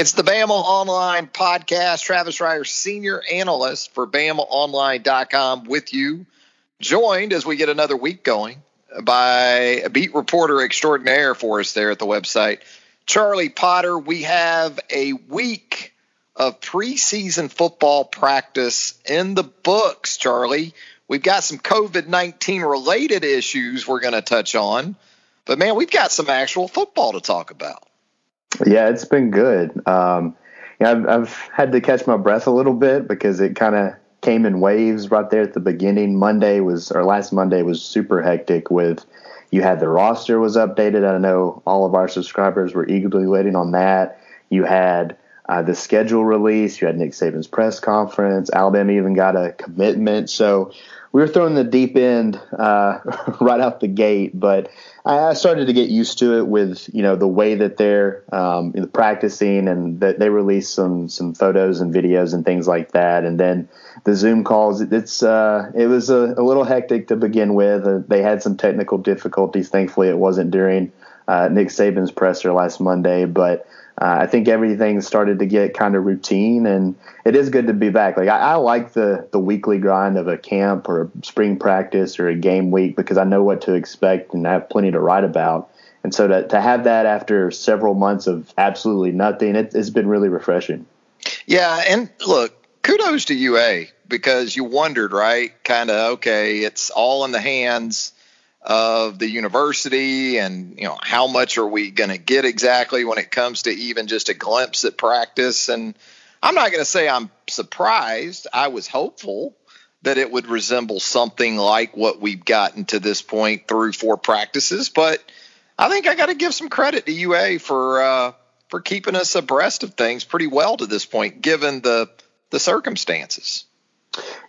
It's the Bama Online podcast. Travis Reier, senior analyst for BamaOnline.com, with you, joined as we get another week going by a beat reporter extraordinaire for us there at the website, Charlie Potter. We have a week of preseason football practice in the books, Charlie. We've got some COVID 19 related issues we're going to touch on, but man, we've got some actual football to talk about. Yeah, it's been good. Um, know, I've, I've, had to catch my breath a little bit because it kind of came in waves right there at the beginning. Monday was, or last Monday was super hectic with you had the roster was updated. I know all of our subscribers were eagerly waiting on that. You had uh, the schedule release. You had Nick Saban's press conference. Alabama even got a commitment. So we were throwing the deep end uh, right out the gate, but I started to get used to it with you know the way that they're um, practicing and that they release some some photos and videos and things like that, and then the Zoom calls. It's uh, it was a, a, little hectic to begin with. Uh, they had some technical difficulties. Thankfully, it wasn't during uh, Nick Saban's presser last Monday, but uh, I think everything started to get kind of routine, and it is good to be back. Like I, I, like the the weekly grind of a camp or a spring practice or a game week because I know what to expect and I have plenty to write about. And so to to have that after several months of absolutely nothing, it, it's been really refreshing. Yeah, and look, kudos to UA because you wondered, right? Kind of okay, it's all in the hands of the university and you know how much are we going to get exactly when it comes to even just a glimpse at practice? And i'm not going to say i'm surprised. I was hopeful that it would resemble something like what we've gotten to this point through four practices but i think i got to give some credit to ua for uh, for keeping us abreast of things pretty well to this point given the the circumstances.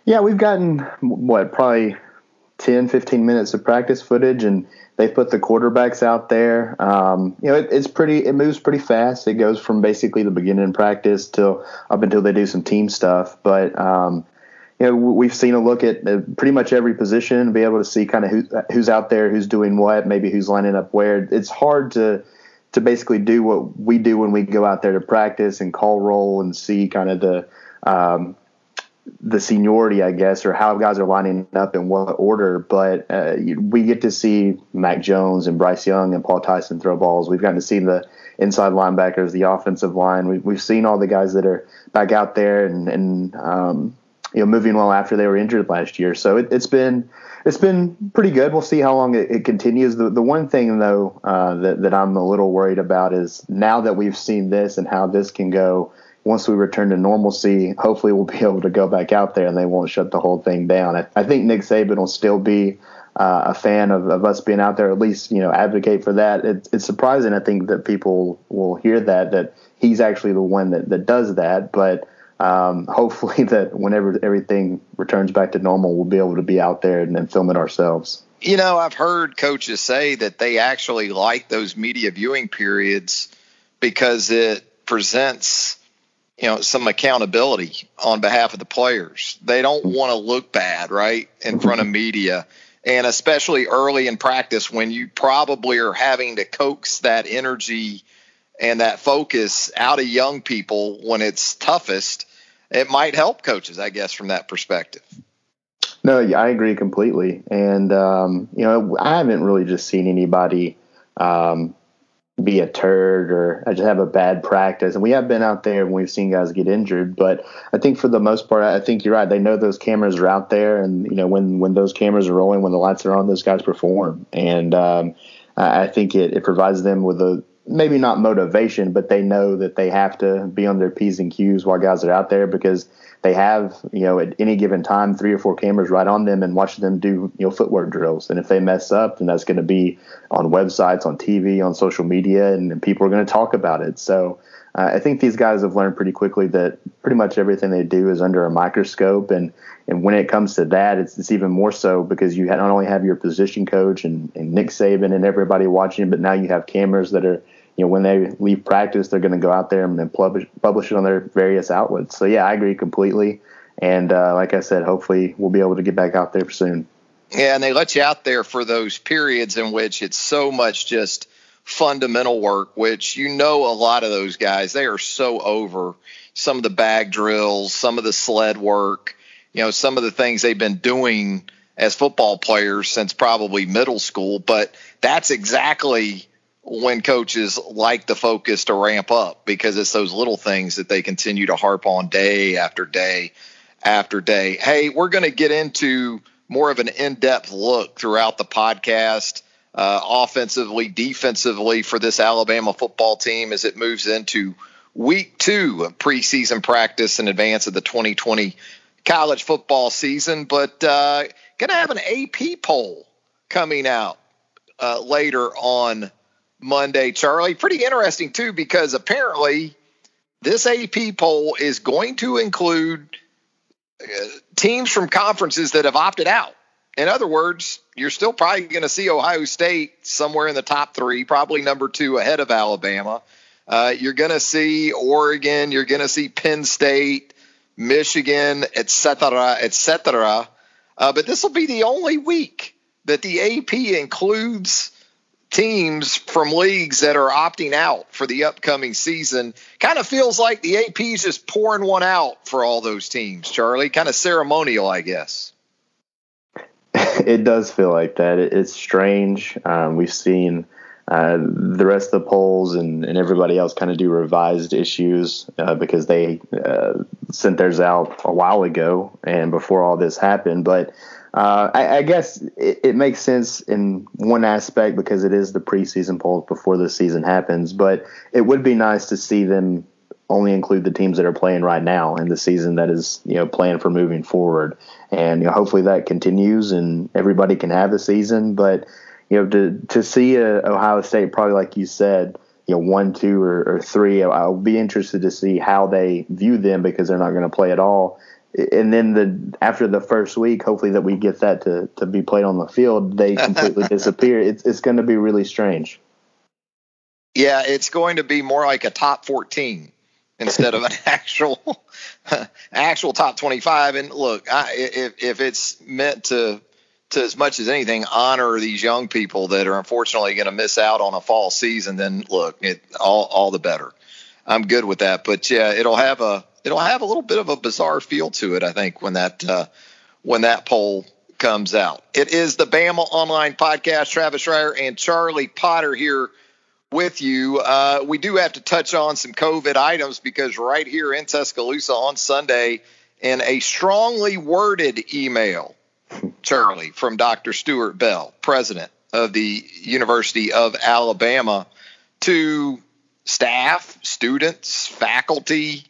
Yeah we've gotten what probably 10, 15 minutes of practice footage, and they put the quarterbacks out there. Um, you know, it, it's pretty. It moves pretty fast. It goes from basically the beginning of practice till up until they do some team stuff. But um, you know, we've seen a look at pretty much every position be able to see kind of who, who's out there, who's doing what, maybe who's lining up where. It's hard to to basically do what we do when we go out there to practice and call roll and see kind of the um, the seniority, I guess, or how guys are lining up in what order. But uh, we get to see Mac Jones and Bryce Young and Paul Tyson throw balls. We've gotten to see the inside linebackers, the offensive line. We've, we've seen all the guys that are back out there and, and um, you know moving well after they were injured last year. So it, has been it's been pretty good. We'll see how long it, it continues. The the one thing though uh, that that I'm a little worried about is now that we've seen this and how this can go once we return to normalcy, hopefully we'll be able to go back out there and they won't shut the whole thing down. I, think Nick Saban will still be uh, a fan of, of, us being out there, at least you know advocate for that. It, it's surprising, I think, that people will hear that that he's actually the one that, that does that. But um, hopefully, that whenever everything returns back to normal, we'll be able to be out there and, and film it ourselves. You know, I've heard coaches say that they actually like those media viewing periods because it presents you know some accountability on behalf of the players. They don't want to look bad, right, in front of media, and especially early in practice when you probably are having to coax that energy and that focus out of young people when it's toughest. It might help coaches, I guess, from that perspective. No, I agree completely, and um, you know, I haven't really just seen anybody um, be a turd or I just have a bad practice. And we have been out there and we've seen guys get injured, but I think for the most part, I think you're right. They know those cameras are out there, and you know when when those cameras are rolling, when the lights are on, those guys perform. And um, I think it, it provides them with a maybe not motivation, but they know that they have to be on their p's and q's while guys are out there because they have, you know, at any given time, three or four cameras right on them and watching them do, you know, footwork drills. And if they mess up, then that's going to be on websites, on TV, on social media, and, and people are going to talk about it. So uh, I think these guys have learned pretty quickly that pretty much everything they do is under a microscope. And, and when it comes to that, it's, it's even more so because you not only have your position coach and, and Nick Saban and everybody watching, but now you have cameras that are you know, when they leave practice, they're going to go out there and publish publish it on their various outlets. So yeah, I agree completely. And uh, like I said, hopefully we'll be able to get back out there soon. Yeah, and they let you out there for those periods in which it's so much just fundamental work, which you know a lot of those guys, they are so over some of the bag drills, some of the sled work, you know, some of the things they've been doing as football players since probably middle school. But that's exactly when coaches like the focus to ramp up because it's those little things that they continue to harp on day after day after day. Hey, we're going to get into more of an in depth look throughout the podcast, uh, offensively, defensively for this Alabama football team as it moves into week two of preseason practice in advance of the 2020 college football season. But uh, going to have an AP poll coming out uh, later on Monday, Charlie. Pretty interesting, too, because apparently this AP poll is going to include uh, teams from conferences that have opted out. In other words, you're still probably going to see Ohio State somewhere in the top three, probably number two ahead of Alabama. Uh, you're going to see Oregon. You're going to see Penn State, Michigan, et cetera, et cetera. Uh, but this will be the only week that the AP includes teams from leagues that are opting out for the upcoming season. Kind of feels like the AP is just pouring one out for all those teams, Charlie. Kind of ceremonial, I guess. It does feel like that. It's strange. Um, we've seen uh, the rest of the polls and, and everybody else kind of do revised issues uh, because they uh, sent theirs out a while ago and before all this happened. But uh, I, I, guess it, it, makes sense in one aspect because it is the preseason polls before the season happens. But it would be nice to see them only include the teams that are playing right now in the season that is you know planned for moving forward. And you know, hopefully that continues and everybody can have a season. But you know to to see Ohio State probably like you said you know one, two, or, or three. I'll be interested to see how they view them because they're not going to play at all and then the after the first week, hopefully that we get that to to be played on the field, they completely disappear. It's it's going to be really strange. Yeah, it's going to be more like a top fourteen instead of an actual actual top twenty five. And look, I, if if it's meant to to as much as anything honor these young people that are unfortunately going to miss out on a fall season, then look, it all all the better. I'm good with that. But yeah, it'll have a it'll have a little bit of a bizarre feel to it. I think when that uh, when that poll comes out. It is the Bama Online Podcast. Travis Reier and Charlie Potter here with you. Uh, we do have to touch on some COVID items because right here in Tuscaloosa on Sunday, in a strongly worded email, Charlie, from Dr. Stuart Bell, president of the University of Alabama, to staff, students, faculty,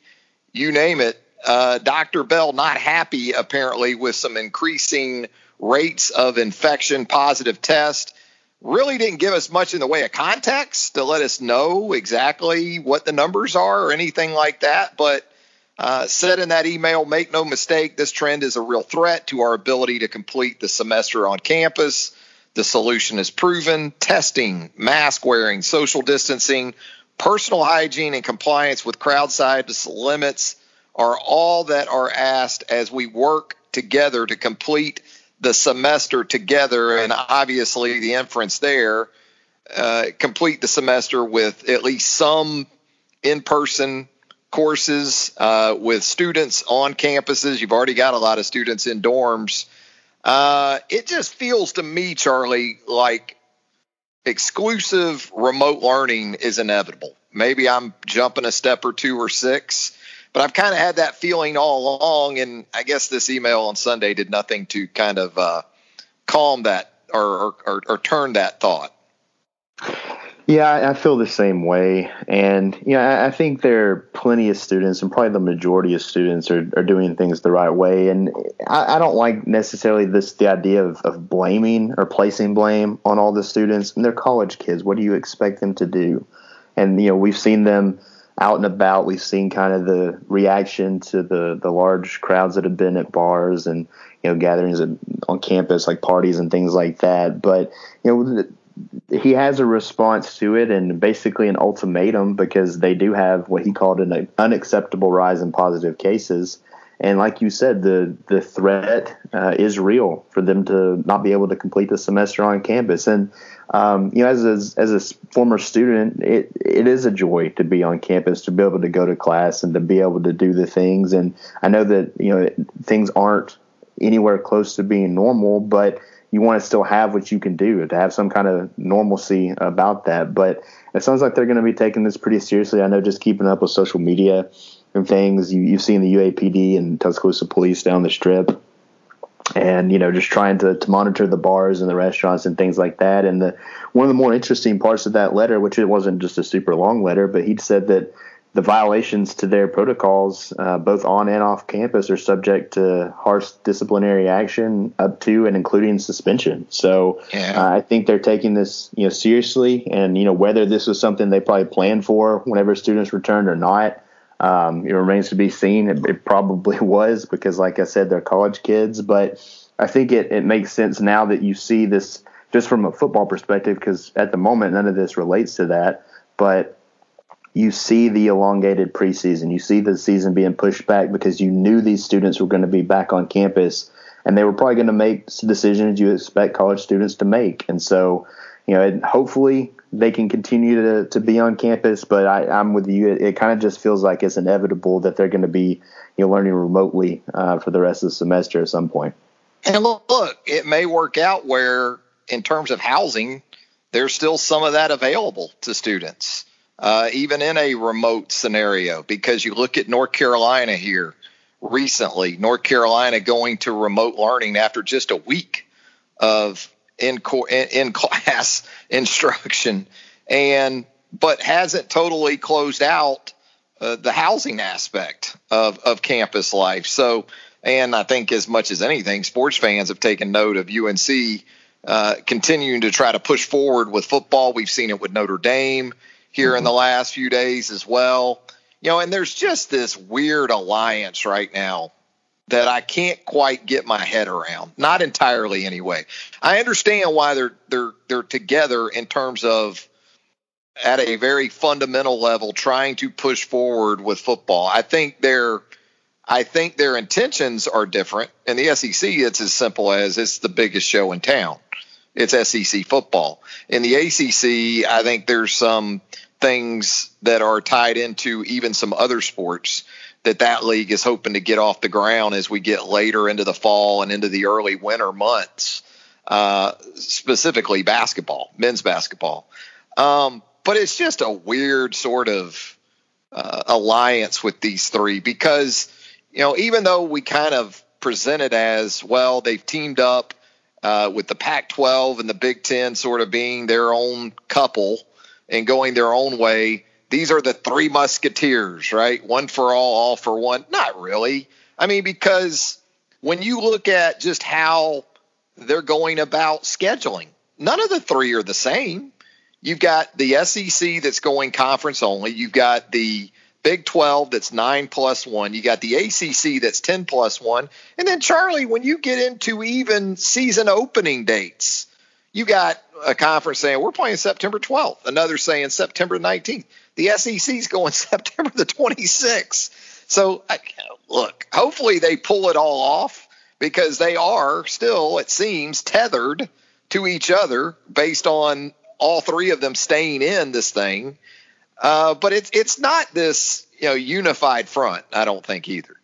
you name it. Uh, Dr. Bell not happy apparently with some increasing rates of infection positive test. Really didn't give us much in the way of context to let us know exactly what the numbers are or anything like that. But uh, said in that email, make no mistake, this trend is a real threat to our ability to complete the semester on campus. The solution is proven testing, mask wearing, social distancing, personal hygiene and compliance with crowd size limits are all that are asked as we work together to complete the semester together. And obviously, the inference there uh, complete the semester with at least some in person courses uh, with students on campuses. You've already got a lot of students in dorms. Uh, it just feels to me, Charlie, like exclusive remote learning is inevitable. Maybe I'm jumping a step or two or six, but I've kind of had that feeling all along. And I guess this email on Sunday did nothing to kind of uh, calm that or, or, or turn that thought. Yeah, I feel the same way. And, you know, I think there are plenty of students, and probably the majority of students are, are doing things the right way. And I, I don't like necessarily this the idea of, of blaming or placing blame on all the students. And they're college kids. What do you expect them to do? And, you know, we've seen them out and about. We've seen kind of the reaction to the, the large crowds that have been at bars and, you know, gatherings on campus, like parties and things like that. But, you know, he has a response to it and basically an ultimatum because they do have what he called an unacceptable rise in positive cases. And like you said, the the threat uh, is real for them to not be able to complete the semester on campus. And um, you know, as a, as a former student, it it is a joy to be on campus, to be able to go to class and to be able to do the things. And I know that you know things aren't anywhere close to being normal, but you want to still have what you can do to have some kind of normalcy about that. But it sounds like they're going to be taking this pretty seriously. I know just keeping up with social media and things, you, have seen the UAPD and Tuscaloosa police down the strip. And you know, just trying to, to monitor the bars and the restaurants and things like that. And the one of the more interesting parts of that letter, which it wasn't just a super long letter, but he said that the violations to their protocols, uh, both on and off campus, are subject to harsh disciplinary action, up to and including suspension. So yeah. uh, I think they're taking this, you know, seriously. And you know, whether this was something they probably planned for whenever students returned or not, um, it remains to be seen. It, it, probably was because, like I said, they're college kids. But I think it, it makes sense now that you see this just from a football perspective, because at the moment none of this relates to that, but you see the elongated preseason. You see the season being pushed back because you knew these students were going to be back on campus and they were probably going to make decisions you expect college students to make. And so, you know, hopefully they can continue to, to be on campus, but I, am with you. It, it kind of just feels like it's inevitable that they're going to be, you know, learning remotely uh, for the rest of the semester at some point. And look, look, it may work out where, in terms of housing, there's still some of that available to students uh, even in a remote scenario, because you look at North Carolina here recently, North Carolina going to remote learning after just a week of in in class instruction, and but hasn't totally closed out uh, the housing aspect of of campus life. So, and I think as much as anything, sports fans have taken note of UNC. Uh, continuing to try to push forward with football. We've seen it with Notre Dame here mm-hmm. in the last few days as well. You know, and there's just this weird alliance right now that I can't quite get my head around. Not entirely anyway. I understand why they're they're they're together in terms of at a very fundamental level trying to push forward with football. I think their I think their intentions are different. In the SEC, it's as simple as it's the biggest show in town. It's SEC football. In the ACC, I think there's some things that are tied into even some other sports that that league is hoping to get off the ground as we get later into the fall and into the early winter months, uh, specifically basketball, men's basketball. Um, but it's just a weird sort of uh, alliance with these three because, you know, even though we kind of present it as, well, they've teamed up uh, with the Pac 12 and the Big Ten sort of being their own couple and going their own way. These are the three musketeers, right? One for all, all for one. Not really. I mean, because when you look at just how they're going about scheduling, none of the three are the same. You've got the SEC that's going conference only. You've got the Big 12 that's nine plus one. You got the ACC that's 10 plus one. And then, Charlie, when you get into even season opening dates, you got a conference saying we're playing September 12th, another saying September 19th. The SEC's going September the 26th. So, look, hopefully they pull it all off because they are still, it seems, tethered to each other based on all three of them staying in this thing. Uh, but it's it's not this you know unified front. I don't think either.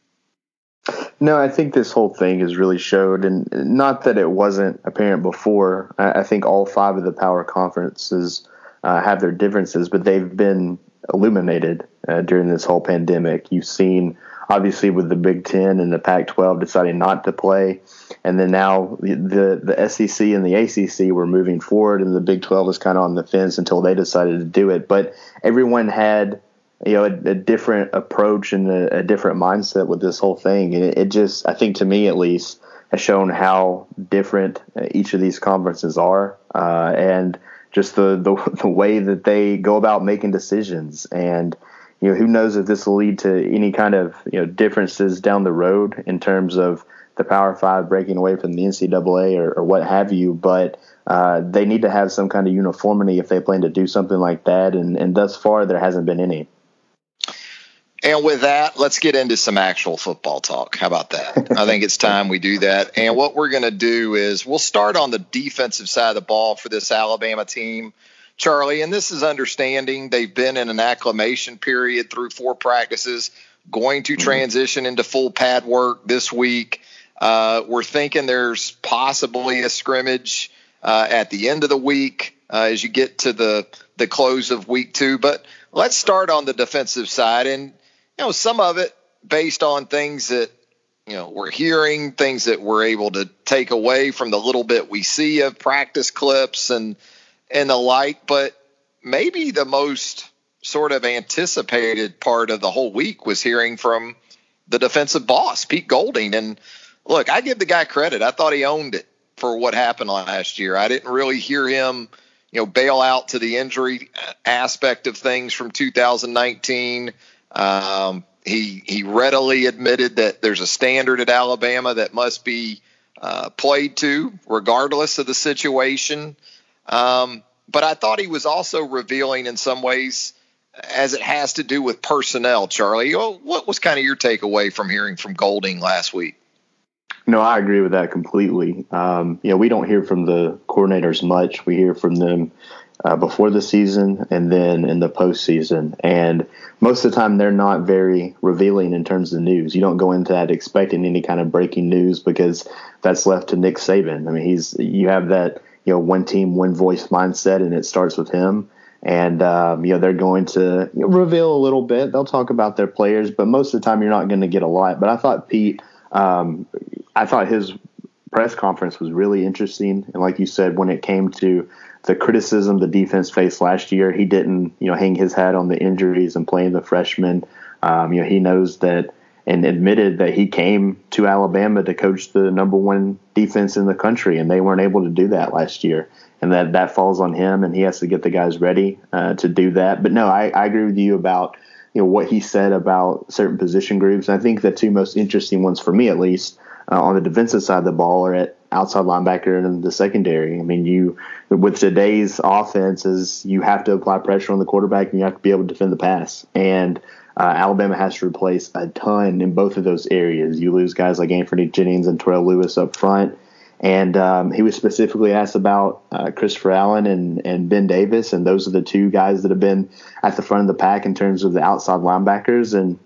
No, I think this whole thing has really showed, and not that it wasn't apparent before. I, I think all five of the power conferences uh, have their differences, but they've been illuminated uh, during this whole pandemic. You've seen, obviously, with the Big Ten and the Pac-12 deciding not to play, and then now the, the SEC and the ACC were moving forward, and the Big 12 was kind of on the fence until they decided to do it. But everyone had you know a, a different approach and a, a, different mindset with this whole thing, and it, it, just I think to me at least has shown how different each of these conferences are, uh, and just the, the the way that they go about making decisions and you know who knows if this will lead to any kind of you know differences down the road in terms of the Power Five breaking away from the NCAA or, or what have you, but uh, they need to have some kind of uniformity if they plan to do something like that, and, and thus far there hasn't been any. And with that, let's get into some actual football talk. How about that? I think it's time we do that. And what we're going to do is we'll start on the defensive side of the ball for this Alabama team, Charlie. And this is understanding they've been in an acclimation period through four practices, going to mm-hmm. transition into full pad work this week. Uh, we're thinking there's possibly a scrimmage uh, at the end of the week uh, as you get to the the close of week two. But let's start on the defensive side, and you know, some of it based on things that you know we're hearing, things that we're able to take away from the little bit we see of practice clips and and the like. But maybe the most sort of anticipated part of the whole week was hearing from the defensive boss, Pete Golding. And look, I give the guy credit. I thought he owned it for what happened last year. I didn't really hear him, you know, bail out to the injury aspect of things from 2019. Um, he he readily admitted that there's a standard at Alabama that must be uh, played to, regardless of the situation. Um, but I thought he was also revealing in some ways, as it has to do with personnel. Charlie, what was kind of your takeaway from hearing from Golding last week? No, I agree with that completely. Um, you know, we don't hear from the coordinators much. We hear from them uh, before the season and then in the postseason. And most of the time, they're not very revealing in terms of news. You don't go into that expecting any kind of breaking news because that's left to Nick Saban. I mean, he's you have that you know one team, one voice mindset, and it starts with him. And um, you know they're going to you know, reveal a little bit. They'll talk about their players, but most of the time you're not going to get a lot. But I thought Pete, um, I thought his press conference was really interesting. And like you said, when it came to the criticism the defense faced last year. He didn't, you know, hang his hat on the injuries and playing the freshmen. Um, you know, he knows that and admitted that he came to Alabama to coach the number one defense in the country, and they weren't able to do that last year. And that that falls on him, and he has to get the guys ready uh, to do that. But no, I, I agree with you about you know what he said about certain position groups. And I think the two most interesting ones for me, at least, uh, on the defensive side of the ball, are at outside linebacker and the secondary. I mean, you with today's offenses, you have to apply pressure on the quarterback and you have to be able to defend the pass. And uh, Alabama has to replace a ton in both of those areas. You lose guys like Anfernee Jennings and Terrell Lewis up front. And um, he was specifically asked about uh, Christopher Allen and, and Ben Davis, and those are the two guys that have been at the front of the pack in terms of the outside linebackers. And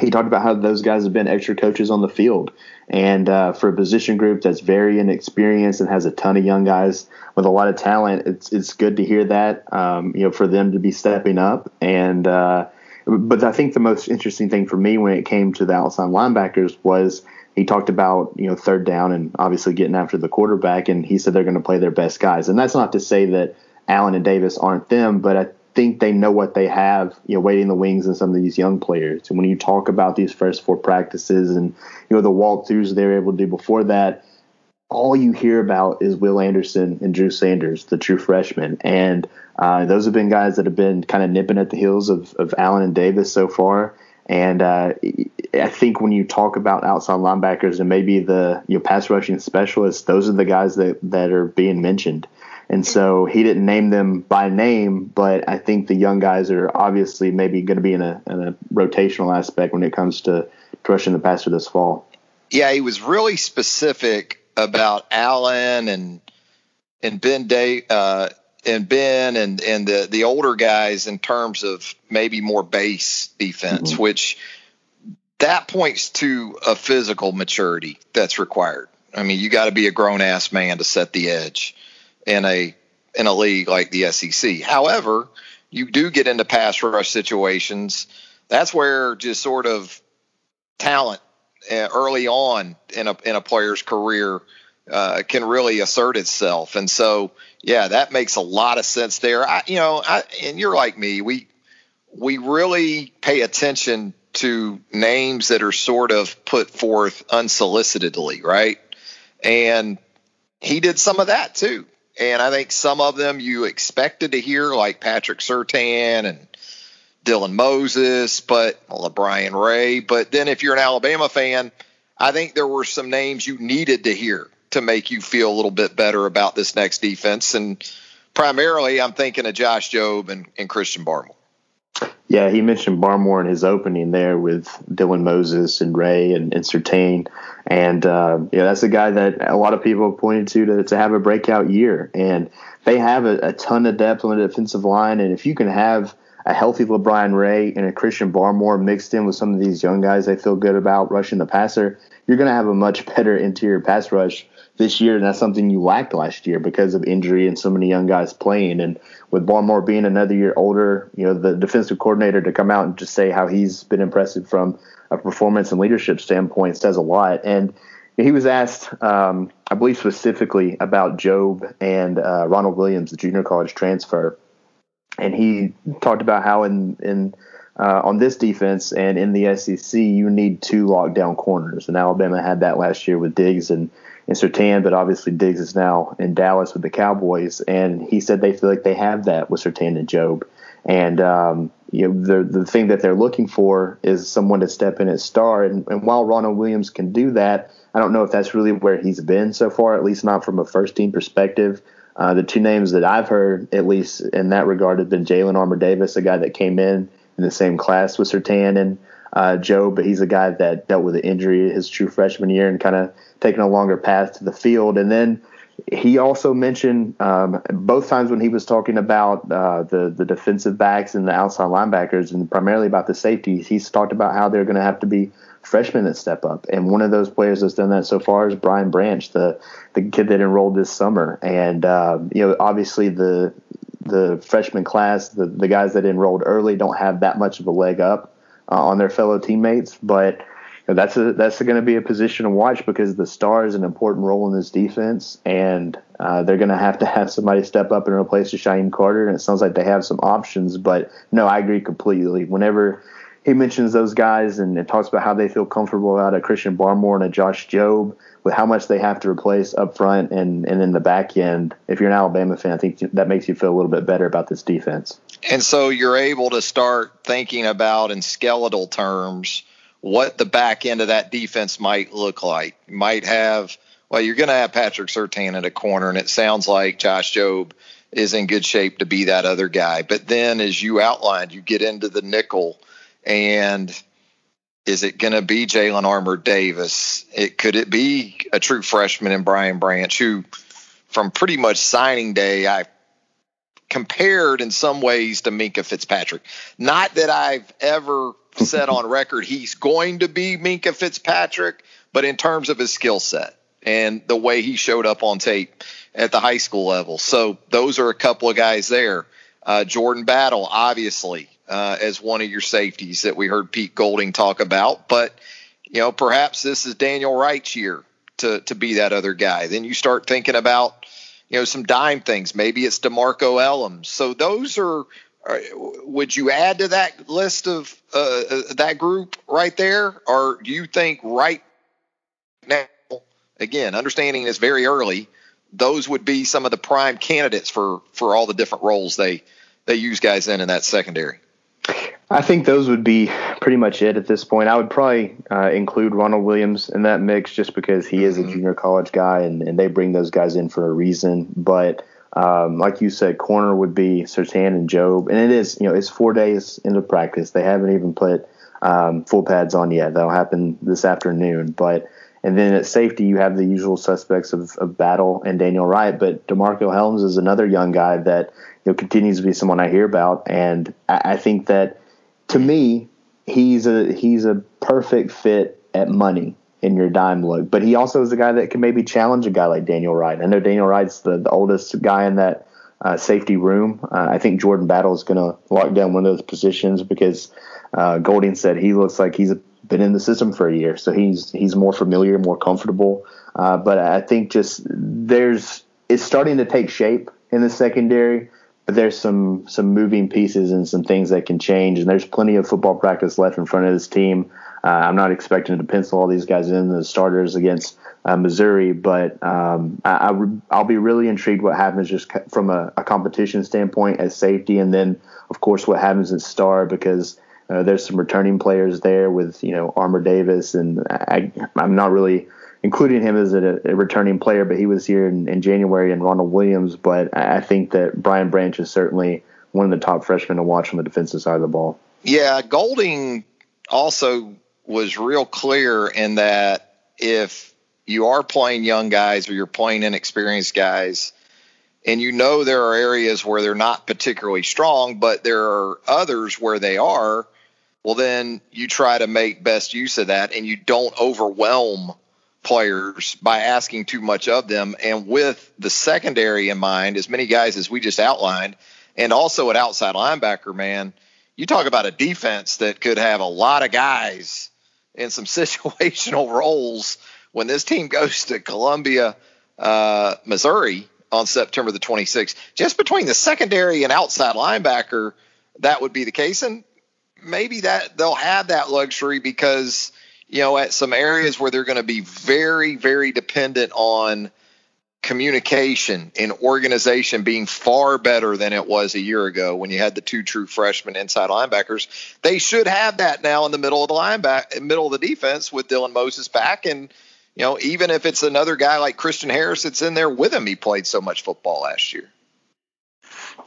he talked about how those guys have been extra coaches on the field. And uh, for a position group that's very inexperienced and has a ton of young guys with a lot of talent, it's it's good to hear that. Um, you know, for them to be stepping up. And uh, but I think the most interesting thing for me when it came to the outside linebackers was he talked about you know third down and obviously getting after the quarterback, and he said they're going to play their best guys. And that's not to say that Allen and Davis aren't them, but I think they know what they have, you know, waiting the wings and some of these young players. And when you talk about these first four practices and you know the walkthroughs they were able to do before that, all you hear about is Will Anderson and Drew Sanders, the true freshmen, and uh, those have been guys that have been kind of nipping at the heels of, of Allen and Davis so far. And uh, I think when you talk about outside linebackers and maybe the you know, pass rushing specialists, those are the guys that, that are being mentioned. And so he didn't name them by name, but I think the young guys are obviously maybe going to be in a, in a rotational aspect when it comes to, to rushing the passer this fall. Yeah, he was really specific about Allen and and Ben Day uh, and Ben and and the the older guys in terms of maybe more base defense, mm-hmm. which that points to a physical maturity that's required. I mean, you got to be a grown ass man to set the edge in a in a league like the SEC. However, you do get into pass rush situations. That's where just sort of talent early on in a in a player's career uh, can really assert itself. And so, yeah, that makes a lot of sense there. I, you know, I, and you're like me, we we really pay attention to names that are sort of put forth unsolicitedly, right? And he did some of that too. And I think some of them you expected to hear, like Patrick Surtain and Dylan Moses, but well, Brian Ray. But then if you're an Alabama fan, I think there were some names you needed to hear to make you feel a little bit better about this next defense. And primarily, I'm thinking of Josh Jobe and, and Christian Barmore. Yeah, he mentioned Barmore in his opening there with Dylan Moses and Ray and, and Surtain. And uh, yeah, that's a guy that a lot of people pointed to, to to have a breakout year. And they have a, a ton of depth on the defensive line. And if you can have a healthy LaBryan Ray and a Christian Barmore mixed in with some of these young guys they feel good about rushing the passer, you're going to have a much better interior pass rush this year, and that's something you lacked last year because of injury and so many young guys playing. And with Barmore being another year older, you know, the defensive coordinator to come out and just say how he's been impressive from a performance and leadership standpoint says a lot. And he was asked, um, I believe specifically about Jobe and uh, Ronald Williams, the junior college transfer, and he talked about how in in uh, on this defense and in the SEC, you need two lockdown corners, and Alabama had that last year with Diggs and in Surtain, but obviously Diggs is now in Dallas with the Cowboys, and he said they feel like they have that with Surtain and Jobe, and um, you know the the thing that they're looking for is someone to step in at star, and, and while Ronald Williams can do that, I don't know if that's really where he's been so far, at least not from a first team perspective. Uh, the two names that I've heard, at least in that regard, have been Jalen Armour Davis, a guy that came in in the same class with Surtain and uh, Jobe, but he's a guy that dealt with an injury his true freshman year and kind of taking a longer path to the field. And then he also mentioned um, both times when he was talking about uh, the the defensive backs and the outside linebackers, and primarily about the safeties. He's talked about how they're going to have to be freshmen that step up, and one of those players that's done that so far is Brian Branch, the the kid that enrolled this summer. And uh, you know, obviously the the freshman class, the the guys that enrolled early, don't have that much of a leg up uh, on their fellow teammates, but that's a that's going to be a position to watch because the star is an important role in this defense, and uh, they're going to have to have somebody step up and replace Shyheim Carter. And it sounds like they have some options, but no, I agree completely. Whenever he mentions those guys and, and talks about how they feel comfortable about a Christian Barmore and a Josh Jobe with how much they have to replace up front and, and in the back end. If you're an Alabama fan, I think that makes you feel a little bit better about this defense. And so you're able to start thinking about in skeletal terms what the back end of that defense might look like. Might have, well, you're going to have Patrick Surtain at a corner, and it sounds like Josh Jobe is in good shape to be that other guy. But then, as you outlined, you get into the nickel, and is it going to be Jalen Armour Davis? It could it be a true freshman in Brian Branch, who, from pretty much signing day, I compared in some ways to Minkah Fitzpatrick. Not that I've ever said on record he's going to be Minkah Fitzpatrick, but in terms of his skill set and the way he showed up on tape at the high school level. So those are a couple of guys there. Uh, Jordan Battle, obviously, uh, as one of your safeties that we heard Pete Golding talk about. But, you know, perhaps this is Daniel Wright's year to, to be that other guy. Then you start thinking about, you know, some dime things. Maybe it's Demarco Hellams. So those are would you add to that list of uh, uh, that group right there, or do you think right now, again, understanding it's very early, those would be some of the prime candidates for for all the different roles they they use guys in in that secondary? I think those would be pretty much it at this point. I would probably uh, include Ronald Williams in that mix just because he is a mm-hmm. junior college guy and, and they bring those guys in for a reason. But um, like you said, corner would be Surtain and Jobe, and it is you know it's four days into practice. They haven't even put um, full pads on yet. That'll happen this afternoon. But and then at safety, you have the usual suspects of, of Battle and Daniel Wright. But Demarco Hellams is another young guy that you know continues to be someone I hear about, and I, I think that to me, he's a he's a perfect fit at money in your dime look. But he also is a guy that can maybe challenge a guy like Daniel Wright. I know Daniel Wright's the, the oldest guy in that uh, safety room. Uh, I think Jordan Battle is going to lock down one of those positions because uh, Golding said he looks like he's been in the system for a year, so he's he's more familiar, more comfortable. Uh, but I think just there's it's starting to take shape in the secondary. There's some some moving pieces and some things that can change, and there's plenty of football practice left in front of this team. Uh, I'm not expecting to pencil all these guys in the starters against uh, Missouri, but um, I, will be really intrigued what happens just from a, a, competition standpoint as safety, and then of course what happens at star because uh, there's some returning players there with you know Armour Davis, and I, am not really including him as a, a, returning player, but he was here in, in January, and Ronald Williams. But I think that Brian Branch is certainly one of the top freshmen to watch on the defensive side of the ball. Yeah, Golding also was real clear in that if you are playing young guys or you're playing inexperienced guys, and you know there are areas where they're not particularly strong, but there are others where they are, well, then you try to make best use of that and you don't overwhelm players by asking too much of them. And with the secondary in mind, as many guys as we just outlined, and also an outside linebacker, man, you talk about a defense that could have a lot of guys in some situational roles when this team goes to Columbia, uh, Missouri on September the 26th. Just between the secondary and outside linebacker, that would be the case. And maybe that they'll have that luxury because, you know, at some areas where they're going to be very, very dependent on communication and organization being far better than it was a year ago when you had the two true freshmen inside linebackers. They should have that now in the middle of the linebacker, middle of the defense with Dylan Moses back, and you know even if it's another guy like Christian Harris that's in there with him, he played so much football last year.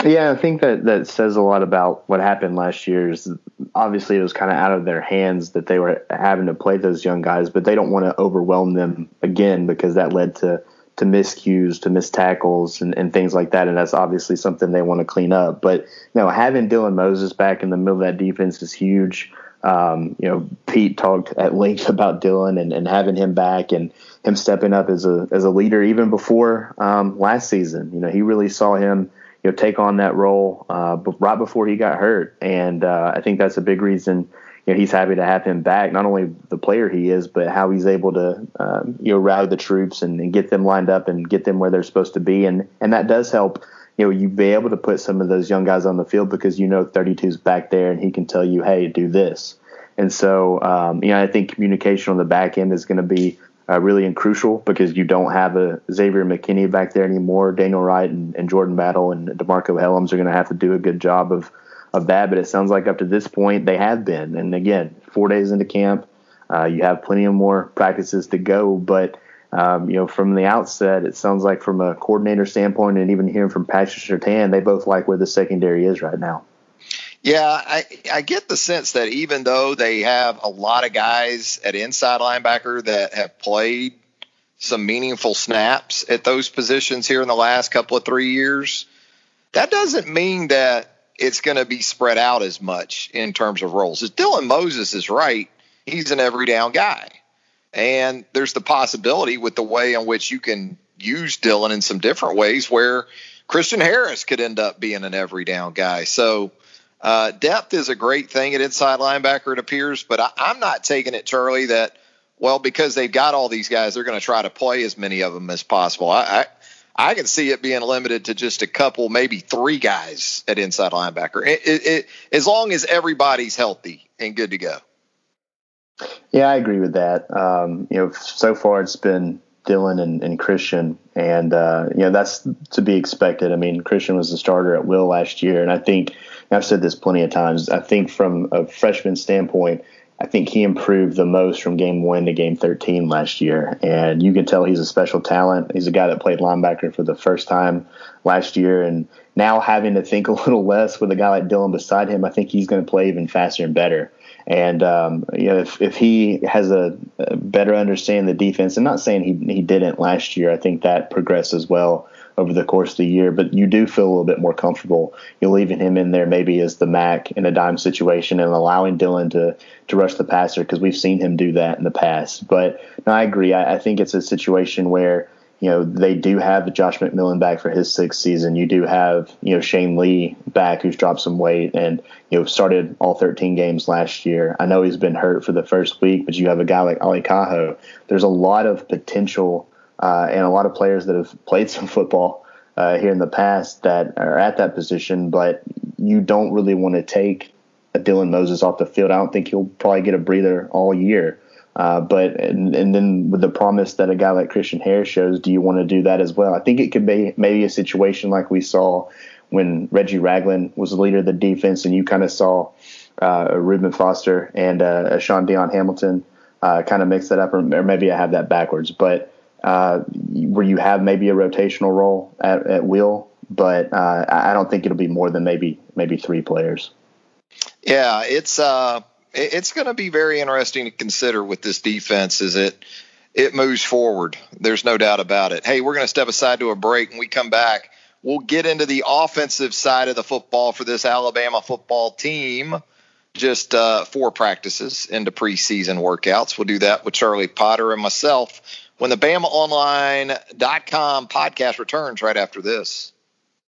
Yeah, I think that that says a lot about what happened last year. Is obviously it was kind of out of their hands that they were having to play those young guys, but they don't want to overwhelm them again because that led to to miscues, to missed tackles, and, and things like that. And that's obviously something they want to clean up. But know, having Dylan Moses back in the middle of that defense is huge. Um, you know, Pete talked at length about Dylan and, and having him back and him stepping up as a as a leader even before um, last season. You know, he really saw him you know take on that role uh, right before he got hurt, and uh, I think that's a big reason you know, he's happy to have him back. Not only the player he is, but how he's able to, um, you know, rally the troops and, and, get them lined up and get them where they're supposed to be. And and that does help. You know, you be able to put some of those young guys on the field because you know 32's back there and he can tell you, hey, do this. And so, um, you know, I think communication on the back end is going to be uh, really crucial because you don't have a Xavier McKinney back there anymore. Daniel Wright and, and Jordan Battle and Demarco Hellams are going to have to do a good job of of that. But it sounds like up to this point they have been. And again, four days into camp, uh, you have plenty of more practices to go. But um, you know, from the outset, it sounds like from a coordinator standpoint, and even hearing from Patrick Surtain, they both like where the secondary is right now. Yeah, I, I get the sense that even though they have a lot of guys at inside linebacker that have played some meaningful snaps at those positions here in the last couple of three years, that doesn't mean that it's going to be spread out as much in terms of roles. As Dylan Moses is right, he's an every down guy. And there's the possibility with the way in which you can use Dylan in some different ways where Christian Harris could end up being an every down guy. So uh, depth is a great thing at inside linebacker, it appears, but I, am not taking it, Charlie, that, well, because they've got all these guys, they're going to try to play as many of them as possible. I, I I can see it being limited to just a couple, maybe three guys at inside linebacker, it, it, it, as long as everybody's healthy and good to go. Yeah, I agree with that. Um, you know, so far it's been Dylan and, and Christian, and uh, you know that's to be expected. I mean, Christian was the starter at will last year, and I think I've said this plenty of times. I think from a freshman standpoint, I think he improved the most from game one to game 13 last year. And you can tell he's a special talent. He's a guy that played linebacker for the first time last year. And now having to think a little less with a guy like Dylan beside him, I think he's going to play even faster and better. And um, you know, if, if he has a, a, better understanding of the defense, and not saying he he didn't last year, I think that progressed as well over the course of the year. But you do feel a little bit more comfortable. You're leaving him in there maybe as the Mac in a dime situation and allowing Dylan to to rush the passer because we've seen him do that in the past. But no, I agree. I, I think it's a situation where you know, they do have Josh McMillon back for his sixth season. You do have, you know, Shane Lee back who's dropped some weight and, you know, started all 13 games last year. I know he's been hurt for the first week, but you have a guy like Ale Kaho. There's a lot of potential uh, and a lot of players that have played some football uh, here in the past that are at that position, but you don't really want to take a Dylan Moses off the field. I don't think he'll probably get a breather all year. Uh, but and, and then with the promise that a guy like Christian Harris shows, do you want to do that as well? I think it could be maybe a situation like we saw when Reggie Ragland was the leader of the defense, and you kind of saw uh, Reuben Foster and uh, Shaun Dion Hamilton uh, kind of mix that up, or, or, maybe I have that backwards. But uh, where you have maybe a rotational role at, at will, but uh, I don't think it'll be more than maybe maybe three players. Yeah, it's uh, it's going to be very interesting to consider with this defense as it it moves forward. There's no doubt about it. Hey, we're going to step aside to a break and we come back. We'll get into the offensive side of the football for this Alabama football team. Just uh, four practices into preseason workouts. We'll do that with Charlie Potter and myself when the BamaOnline.com podcast returns right after this.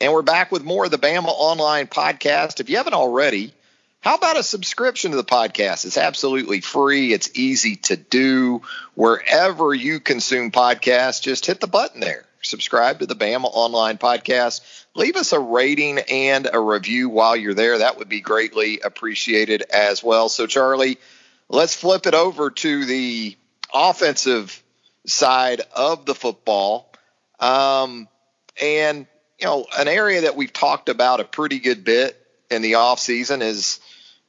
And we're back with more of the Bama Online podcast. If you haven't already, how about a subscription to the podcast? It's absolutely free. It's easy to do. Wherever you consume podcasts, just hit the button there. Subscribe to the Bama Online podcast. Leave us a rating and a review while you're there. That would be greatly appreciated as well. So, Charlie, let's flip it over to the offensive side of the football. Um, and you know, an area that we've talked about a pretty good bit in the off season is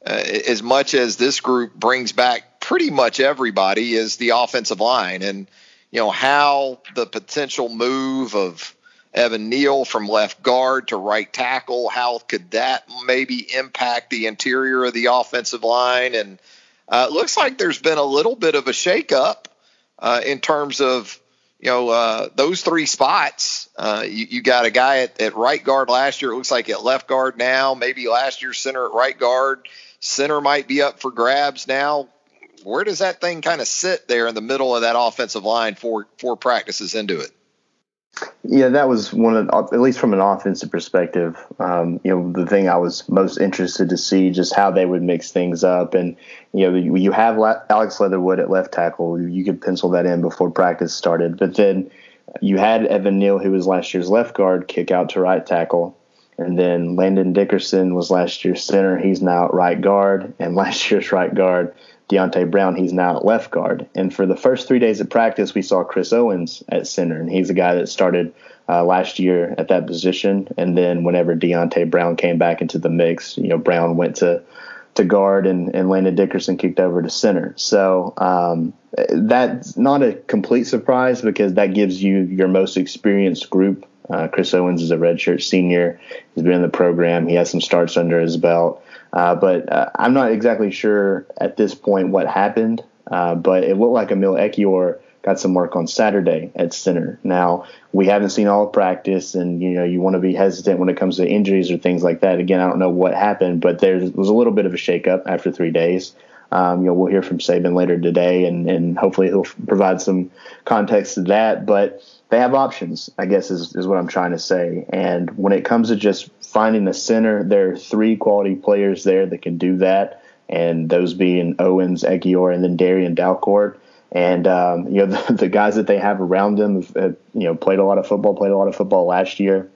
uh, as much as this group brings back pretty much everybody is the offensive line. And you know how the potential move of Evan Neal from left guard to right tackle how could that maybe impact the interior of the offensive line? And uh, it looks like there's been a little bit of a shakeup uh, in terms of you know, uh, those three spots, uh, you, you, got a guy at, at, right guard last year. It looks like at left guard now. Maybe last year center at right guard. Center might be up for grabs now. Where does that thing kind of sit there in the middle of that offensive line four four practices into it? Yeah, that was one of, at least from an offensive perspective, um, you know, the thing I was most interested to see just how they would mix things up. And, you know, you have Alex Leatherwood at left tackle. You could pencil that in before practice started. But then you had Evan Neal, who was last year's left guard, kick out to right tackle. And then Landon Dickerson was last year's center. He's now at right guard. And last year's right guard Deonte Brown, he's now at left guard. And for the first three days of practice, we saw Chris Owens at center, and he's a guy that started uh, last year at that position. And then whenever Deonte Brown came back into the mix, you know, Brown went to to guard, and, and Landon Dickerson kicked over to center. So um, that's not a complete surprise because that gives you your most experienced group. Uh, Chris Owens is a redshirt senior. He's been in the program. He has some starts under his belt. Uh, but uh, I'm not exactly sure at this point what happened. Uh, but it looked like Emil Ekiyor got some work on Saturday at center. Now we haven't seen all of practice, and you know you want to be hesitant when it comes to injuries or things like that. Again, I don't know what happened, but there was a little bit of a shakeup after three days. Um, you know, we'll hear from Saban later today, and, and hopefully he'll provide some context to that. But they have options, I guess is, is what I'm trying to say. And when it comes to just finding a center, there are three quality players there that can do that. And those being Owens, Ekiyor, and then Darian Dalcourt. And um, you know the, the, guys that they have around them, have, have, you know, played a lot of football, played a lot of football last year,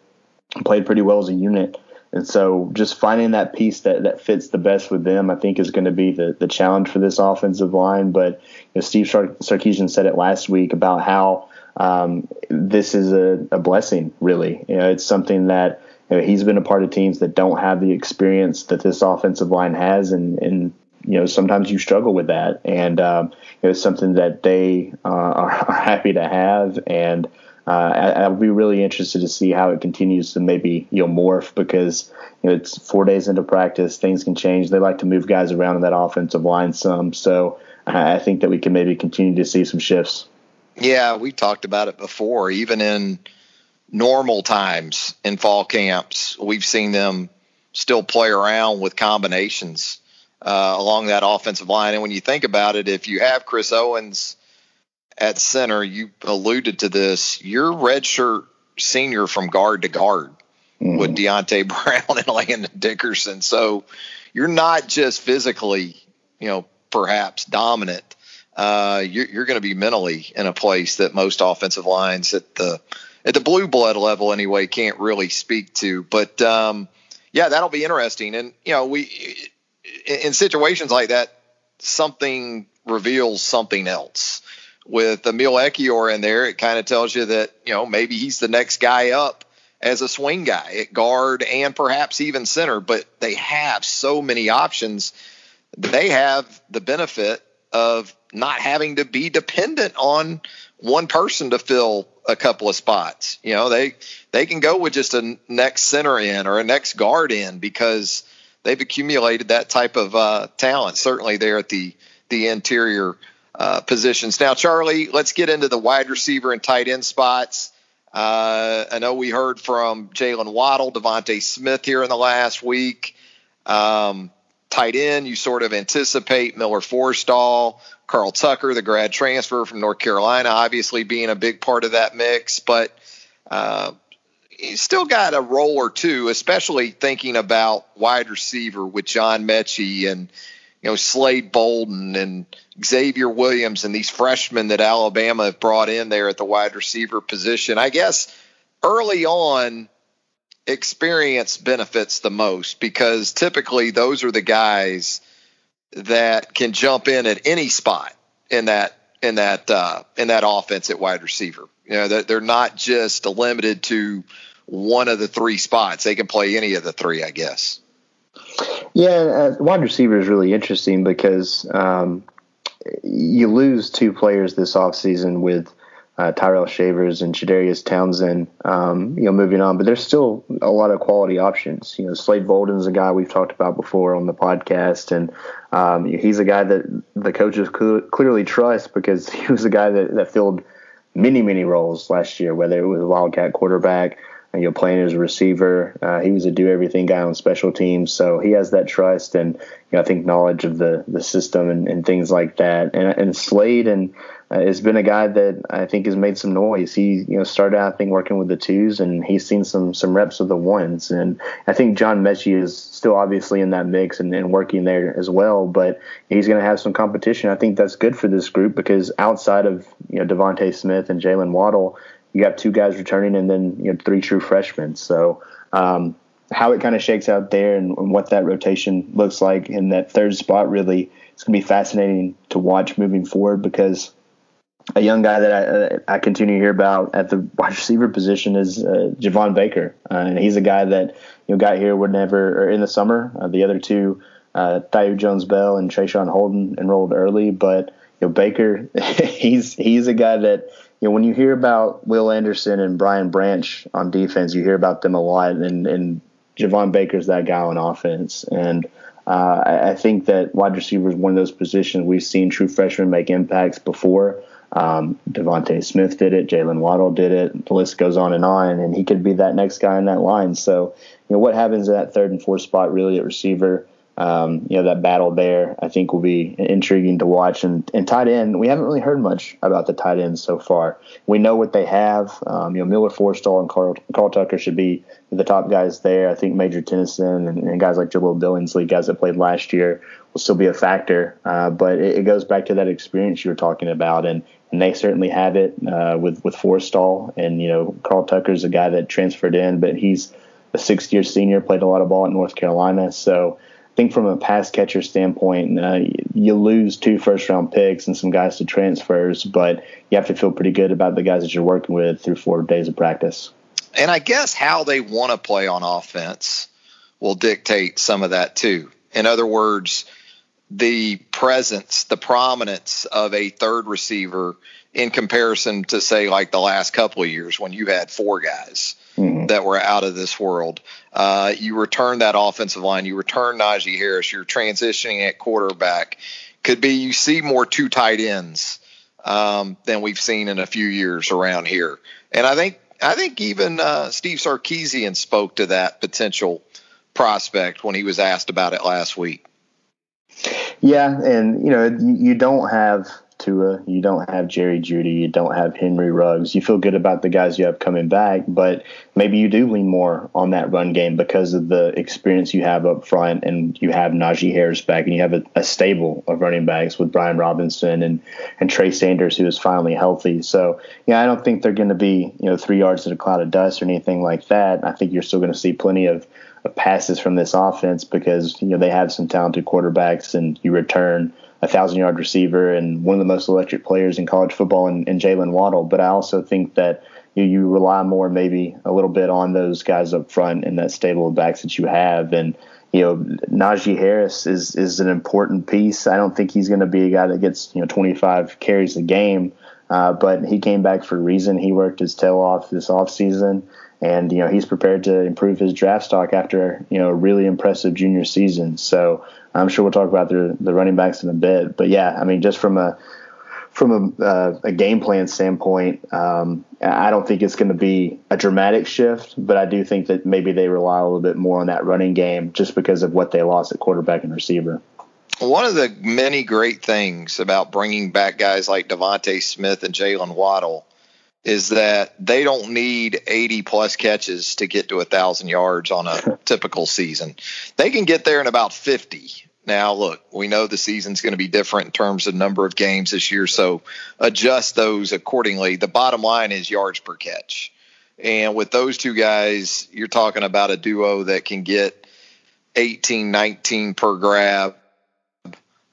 played pretty well as a unit. And so just finding that piece that, that fits the best with them, I think is going to be the, the challenge for this offensive line. But you know, Steve Sarkisian said it last week about how um, this is a, a, blessing, really. You know, it's something that you know, he's been a part of teams that don't have the experience that this offensive line has, and, and you know sometimes you struggle with that, and um, it's something that they uh, are, are, happy to have, and uh, I, will be really interested to see how it continues to maybe you know morph because you know, it's four days into practice, things can change. They like to move guys around in that offensive line some, so I think that we can maybe continue to see some shifts. Yeah, we talked about it before. Even in normal times in fall camps, we've seen them still play around with combinations uh, along that offensive line. And when you think about it, if you have Chris Owens at center, you alluded to this, you're redshirt senior from guard to guard mm-hmm. with Deonte Brown and Landon Dickerson. So you're not just physically, you know, perhaps dominant uh, you're, you're going to be mentally in a place that most offensive lines at the at the blue blood level anyway can't really speak to. But um, yeah, that'll be interesting. And you know, we in situations like that, something reveals something else. With Emil Ekiyor in there, it kind of tells you that you know maybe he's the next guy up as a swing guy at guard and perhaps even center. But they have so many options. They have the benefit of not having to be dependent on one person to fill a couple of spots. You know, they they can go with just a next center in or a next guard in because they've accumulated that type of uh, talent. Certainly there at the the interior uh, positions. Now, Charlie, let's get into the wide receiver and tight end spots. Uh, I know we heard from Jaylen Waddle, DeVonta Smith here in the last week. Um, tight end, you sort of anticipate Miller Forristall, Carl Tucker, the grad transfer from North Carolina, obviously being a big part of that mix, but uh, he's still got a role or two, especially thinking about wide receiver with John Metchie and you know Slade Bolden and Xavier Williams and these freshmen that Alabama have brought in there at the wide receiver position. I guess early on experience benefits the most because typically those are the guys that can jump in at any spot in that in that uh, in that offense at wide receiver. You know, they're not just limited to one of the three spots. They can play any of the three, I guess. Yeah, uh, wide receiver is really interesting because um, you lose two players this offseason with uh, Tyrell Shavers and Chadarius Townsend, um, you know, moving on. But there's still a lot of quality options. You know, Slade is a guy we've talked about before on the podcast, and um, he's a guy that the coaches cl- clearly trust because he was a guy that, that filled many, many roles last year, whether it was a Wildcat quarterback, you know, playing as a receiver. Uh, he was a do everything guy on special teams, so he has that trust and you know, I think knowledge of the the system and, and things like that. And, and Slade and uh, has been a guy that I think has made some noise. He you know started out I think working with the twos and he's seen some some reps of the ones. And I think John Metchie is still obviously in that mix and, and working there as well. But he's going to have some competition. I think that's good for this group because outside of you know DeVonta Smith and Jaylen Waddle, you got two guys returning and then you know three true freshmen. So. Um, how it kind of shakes out there and, and what that rotation looks like in that third spot really it's going to be fascinating to watch moving forward because a young guy that I, uh, I continue to hear about at the wide receiver position is uh, Javon Baker, uh, and he's a guy that you know got here whenever or in the summer. Uh, the other two, uh, Thaiu Jones Bell and Traeshon Holden, enrolled early, but you know Baker, he's he's a guy that you know when you hear about Will Anderson and Brian Branch on defense, you hear about them a lot, and and Javon Baker's that guy on offense, and. Uh, I, I think that wide receiver is one of those positions we've seen true freshmen make impacts before. Um, DeVonta Smith did it. Jaylen Waddle did it. The list goes on and on, and he could be that next guy in that line. So, you know, what happens in that third and fourth spot really at receiver? um, you know that battle there I think will be intriguing to watch. And, and tight end, we haven't really heard much about the tight ends so far. We know what they have. Um, you know Miller Forristall and Carl, Carl, Tucker should be the top guys there. I think Major Tennison and, and guys like Jahleel Billingsley, guys that played last year, will still be a factor. Uh, but it, it, goes back to that experience you were talking about, and and they certainly have it uh, with with Forristall. And you know Carl Tucker's a guy that transferred in, but he's a sixth year senior, played a lot of ball at North Carolina, so I think from a pass catcher standpoint, uh, you lose two first round picks and some guys to transfers, but you have to feel pretty good about the guys that you're working with through four days of practice. And I guess how they want to play on offense will dictate some of that too. In other words, the presence, the prominence of a third receiver in comparison to say like the last couple of years when you had four guys mm-hmm. that were out of this world. Uh, you return that offensive line, you return Najee Harris, you're transitioning at quarterback. Could be you see more two tight ends um, than we've seen in a few years around here. And I think I think even uh, Steve Sarkisian spoke to that potential prospect when he was asked about it last week. Yeah, and you know you don't have Tua. You don't have Jerry Jeudy, You don't have Henry Ruggs. You feel good about the guys you have coming back, but maybe you do lean more on that run game because of the experience you have up front, and you have Najee Harris back, and you have a, a stable of running backs with Brian Robinson and and Trey Sanders, who is finally healthy. So, yeah, I don't think they're going to be you know three yards in a cloud of dust or anything like that. I think you're still going to see plenty of passes from this offense because you know they have some talented quarterbacks and you return a thousand yard receiver and one of the most electric players in college football in, in Jaylen Waddle. But I also think that you, you rely more maybe a little bit on those guys up front and that stable of backs that you have. And you know, Najee Harris is is an important piece. I don't think he's going to be a guy that gets you know 25 carries a game, uh, but he came back for a reason. He worked his tail off this offseason and you know he's prepared to improve his draft stock after you know a really impressive junior season. So I'm sure we'll talk about the the running backs in a bit. But yeah, I mean, just from a from a, uh, a game plan standpoint, um, I don't think it's going to be a dramatic shift, but I do think that maybe they rely a little bit more on that running game just because of what they lost at quarterback and receiver. One of the many great things about bringing back guys like DeVonta Smith and Jaylen Waddle is that they don't need 80 plus catches to get to a thousand yards on a typical season. They can get there in about 50. Now, look, we know the season's going to be different in terms of number of games this year, so adjust those accordingly. The bottom line is yards per catch. And with those two guys, you're talking about a duo that can get 18, 19 per grab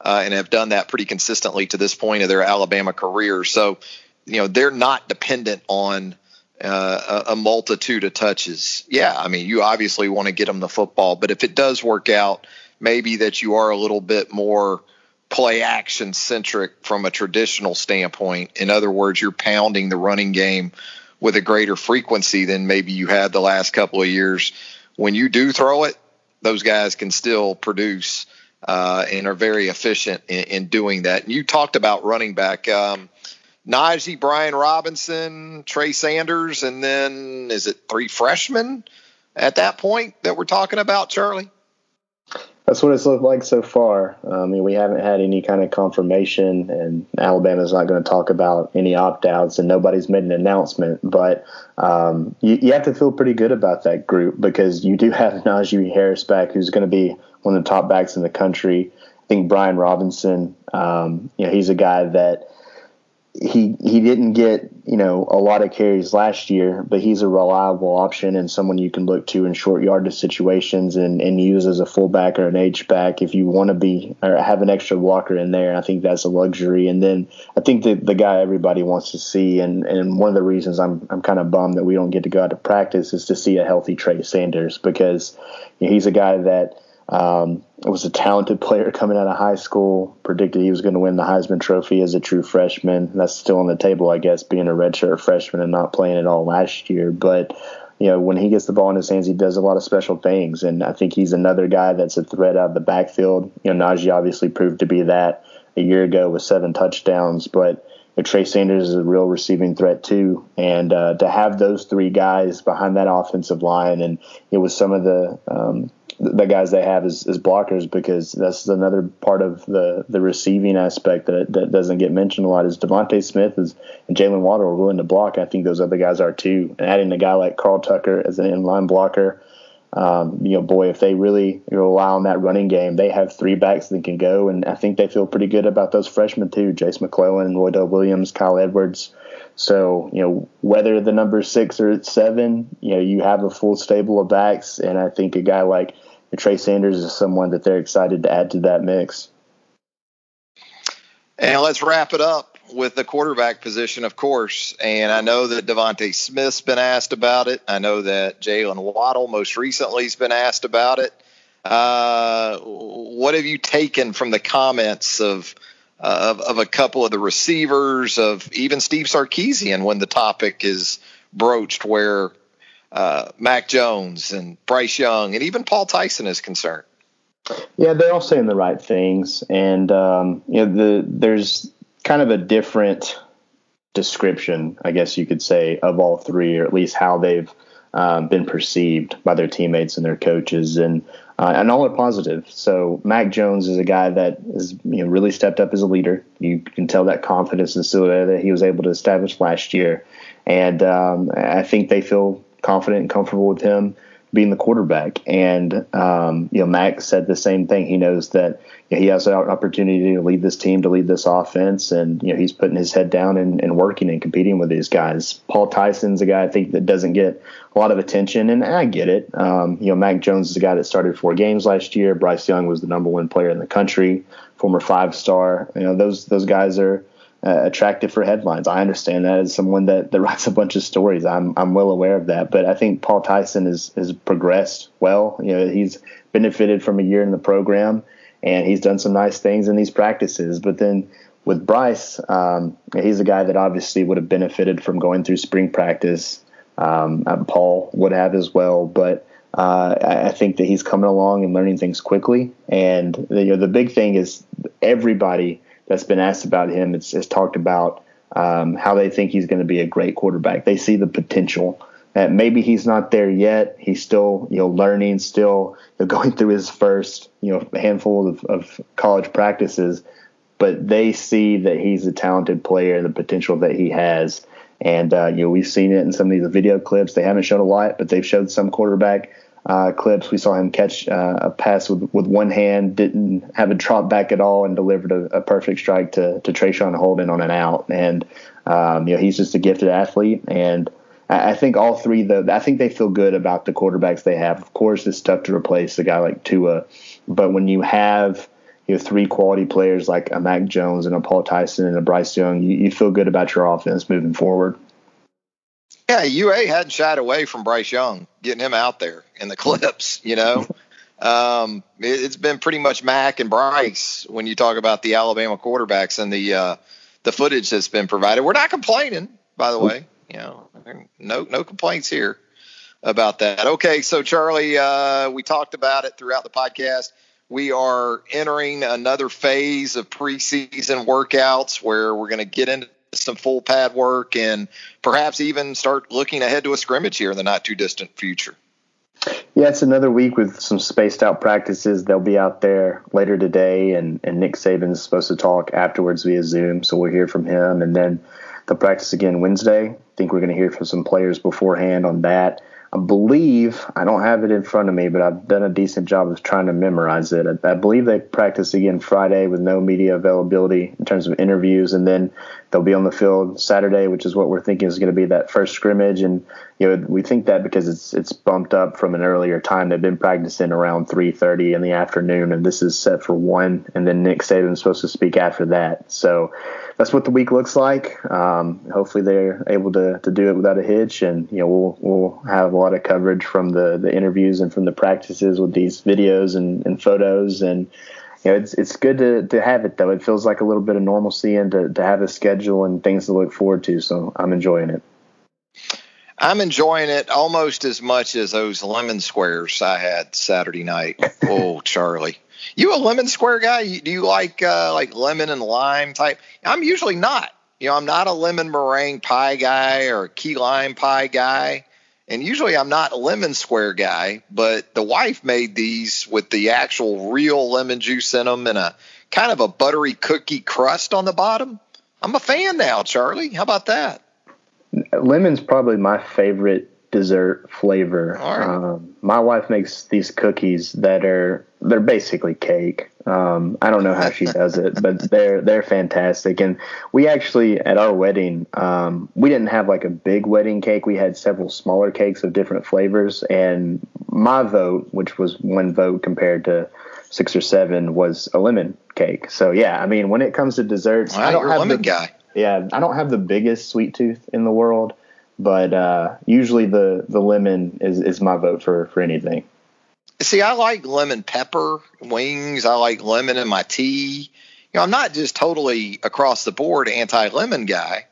uh, and have done that pretty consistently to this point of their Alabama career. So you know they're not dependent on uh, a, multitude of touches. Yeah, I mean you obviously want to get them the football, but if it does work out, maybe that you are a little bit more play action centric from a traditional standpoint. In other words, you're pounding the running game with a greater frequency than maybe you had the last couple of years. When you do throw it, those guys can still produce uh, and are very efficient in, in, doing that. And you talked about running back. Um, Najee, Brian Robinson, Trey Sanders, and then is it three freshmen at that point that we're talking about, Charlie? That's what it's looked like so far. I mean, we haven't had any kind of confirmation, and Alabama's not going to talk about any opt outs, and nobody's made an announcement. But um, you, you, have to feel pretty good about that group because you do have Najee Harris back, who's going to be one of the top backs in the country. I think Brian Robinson, um, you know, he's a guy that he he didn't get you know a lot of carries last year, but he's a reliable option and someone you can look to in short yardage situations and, and use as a fullback or an H back if you want to be or have an extra blocker in there. I think that's a luxury. And then I think that the guy everybody wants to see and, and one of the reasons I'm I'm kind of bummed that we don't get to go out to practice is to see a healthy Trey Sanders because you know, he's a guy that um, was a talented player coming out of high school. Predicted he was going to win the Heisman Trophy as a true freshman. That's still on the table, I guess, being a redshirt freshman and not playing at all last year. But you know, when he gets the ball in his hands, he does a lot of special things, and I think he's another guy that's a threat out of the backfield. You know, Najee obviously proved to be that a year ago with seven touchdowns, but. You know, Trey Sanders is a real receiving threat too, and uh, to have those three guys behind that offensive line, and it was some of the um, the guys they have as, as blockers because that's another part of the, the receiving aspect that, that doesn't get mentioned a lot is DeVonta Smith is, and Jaylen Waddle are willing to block. I think those other guys are too. And adding a guy like Carl Tucker as an inline blocker, um, you know, boy, if they really rely on that running game, they have three backs that can go. And I think they feel pretty good about those freshmen too Jace McClellan, Roydell Williams, Kyle Edwards. So, you know, whether the number six or seven, you know, you have a full stable of backs. And I think a guy like Trey Sanders is someone that they're excited to add to that mix. And let's wrap it up with the quarterback position, of course. And I know that DeVonta Smith's been asked about it. I know that Jaylen Waddle most recently has been asked about it. Uh, what have you taken from the comments of of, of a couple of the receivers, of even Steve Sarkisian when the topic is broached, where uh, Mac Jones and Bryce Young and even Paul Tyson is concerned. Yeah, they're all saying the right things, and um, you know, the there's kind of a different description, I guess you could say, of all three, or at least how they've um, been perceived by their teammates and their coaches. And uh, and all are positive. So Mac Jones is a guy that has you know really stepped up as a leader. You can tell that confidence and still that he was able to establish last year, and um, I think they feel confident and comfortable with him being the quarterback. And um, you know, Mac said the same thing. He knows that you know, he has an opportunity to lead this team, to lead this offense, and you know he's putting his head down and, and working and competing with these guys. Paul Tyson's a guy I think that doesn't get a lot of attention, and I get it. Um, you know, Mac Jones is a guy that started four games last year. Bryce Young was the number one player in the country, former five star. You know, those those guys are uh, attractive for headlines. I understand that as someone that, that writes a bunch of stories. I'm I'm well aware of that. But I think Paul Tyson has has progressed well. You know, he's benefited from a year in the program, and he's done some nice things in these practices. But then with Bryce, um, he's a guy that obviously would have benefited from going through spring practice. Um, Paul would have as well, but. Uh, I think that he's coming along and learning things quickly, and the, you know the big thing is everybody that's been asked about him has talked about um, how they think he's going to be a great quarterback. They see the potential. That maybe he's not there yet. He's still, you know, learning, still you know, going through his first, you know, handful of, of college practices. But they see that he's a talented player and the potential that he has. And uh, you know, we've seen it in some of these video clips. They haven't shown a lot, but they've showed some quarterback uh, clips. We saw him catch uh, a pass with, with one hand, didn't have a drop back at all, and delivered a, a perfect strike to to Traeshon Holden on an out. And um, you know he's just a gifted athlete, and I, I think all three though I think they feel good about the quarterbacks they have. Of course, it's tough to replace a guy like Tua, but when you have you know three quality players like a Mac Jones and a Paul Tyson and a Bryce Young, you, you feel good about your offense moving forward. Yeah, UA hadn't shied away from Bryce Young, getting him out there in the clips, you know. um, it, has been pretty much Mac and Bryce when you talk about the Alabama quarterbacks and the uh, the footage that's been provided. We're not complaining, by the way. You know, no no complaints here about that. Okay, so Charlie, uh, we talked about it throughout the podcast. We are entering another phase of preseason workouts where we're going to get into some full pad work and perhaps even start looking ahead to a scrimmage here in the not too distant future. Yeah, it's another week with some spaced out practices. They'll be out there later today, and, and Nick Saban's supposed to talk afterwards via Zoom, so we'll hear from him. And then they'll practice again Wednesday. I think we're going to hear from some players beforehand on that. I believe I don't have it in front of me, but I've done a decent job of trying to memorize it. I, I, believe they practice again Friday with no media availability in terms of interviews, and then they'll be on the field Saturday, which is what we're thinking is going to be that first scrimmage. And you know, we think that because it's it's bumped up from an earlier time. They've been practicing around 3:30 in the afternoon, and this is set for one. And then Nick Saban's supposed to speak after that. So that's what the week looks like. Um, hopefully, they're able to, to do it without a hitch, and you know we'll we'll have a lot of coverage from the the interviews and from the practices with these videos and, and photos, and you know it's it's good to to have it though. It feels like a little bit of normalcy and to to have a schedule and things to look forward to. So I'm enjoying it. I'm enjoying it almost as much as those lemon squares I had Saturday night. oh, Charlie. You a lemon square guy? Do you like uh, like lemon and lime type? I'm usually not. You know, I'm not a lemon meringue pie guy or a key lime pie guy. And usually I'm not a lemon square guy, but the wife made these with the actual real lemon juice in them and a kind of a buttery cookie crust on the bottom. I'm a fan now, Charlie. How about that? Lemon's probably my favorite dessert flavor. Right. Um, my wife makes these cookies that are they're basically cake. Um, I don't know how she does it, but they're they're fantastic. And we actually at our wedding, um, we didn't have like a big wedding cake. We had several smaller cakes of different flavors. And my vote, which was one vote compared to six or seven, was a lemon cake. So yeah, I mean, when it comes to desserts, I don't have lemon the, guy. Yeah, I don't have the biggest sweet tooth in the world, but uh, usually the the lemon is is my vote for for anything. See, I like lemon pepper wings. I like lemon in my tea. You know, I'm not just totally across the board anti lemon guy,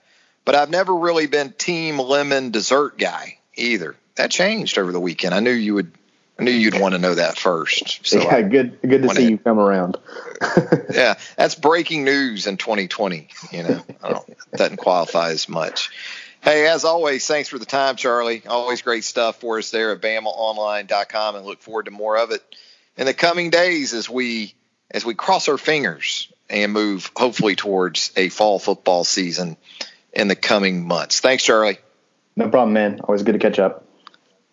but I've never really been team lemon dessert guy either. That changed over the weekend. I knew you would. I knew you'd want to know that first. So yeah, good. Good to see you come around. yeah, that's breaking news in 2020. You know, I doesn't qualify as much. Hey, as always, thanks for the time, Charlie. Always great stuff for us there at BamaOnline.com, and look forward to more of it in the coming days as we as we cross our fingers and move hopefully towards a fall football season in the coming months. Thanks, Charlie. No problem, man. Always good to catch up.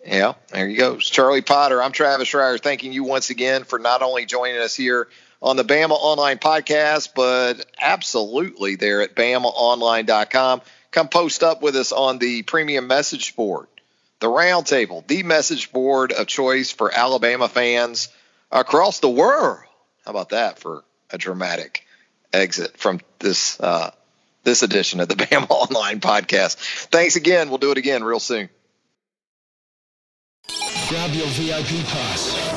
Yeah, there you go. It's Charlie Potter. I'm Travis Reier. Thanking you once again for not only joining us here on the Bama Online podcast, but absolutely there at BamaOnline.com come post up with us on the premium message board, the roundtable, the message board of choice for Alabama fans across the world. How about that for a dramatic exit from this uh, this edition of the Bama Online podcast? Thanks again. We'll do it again real soon. Grab your VIP pass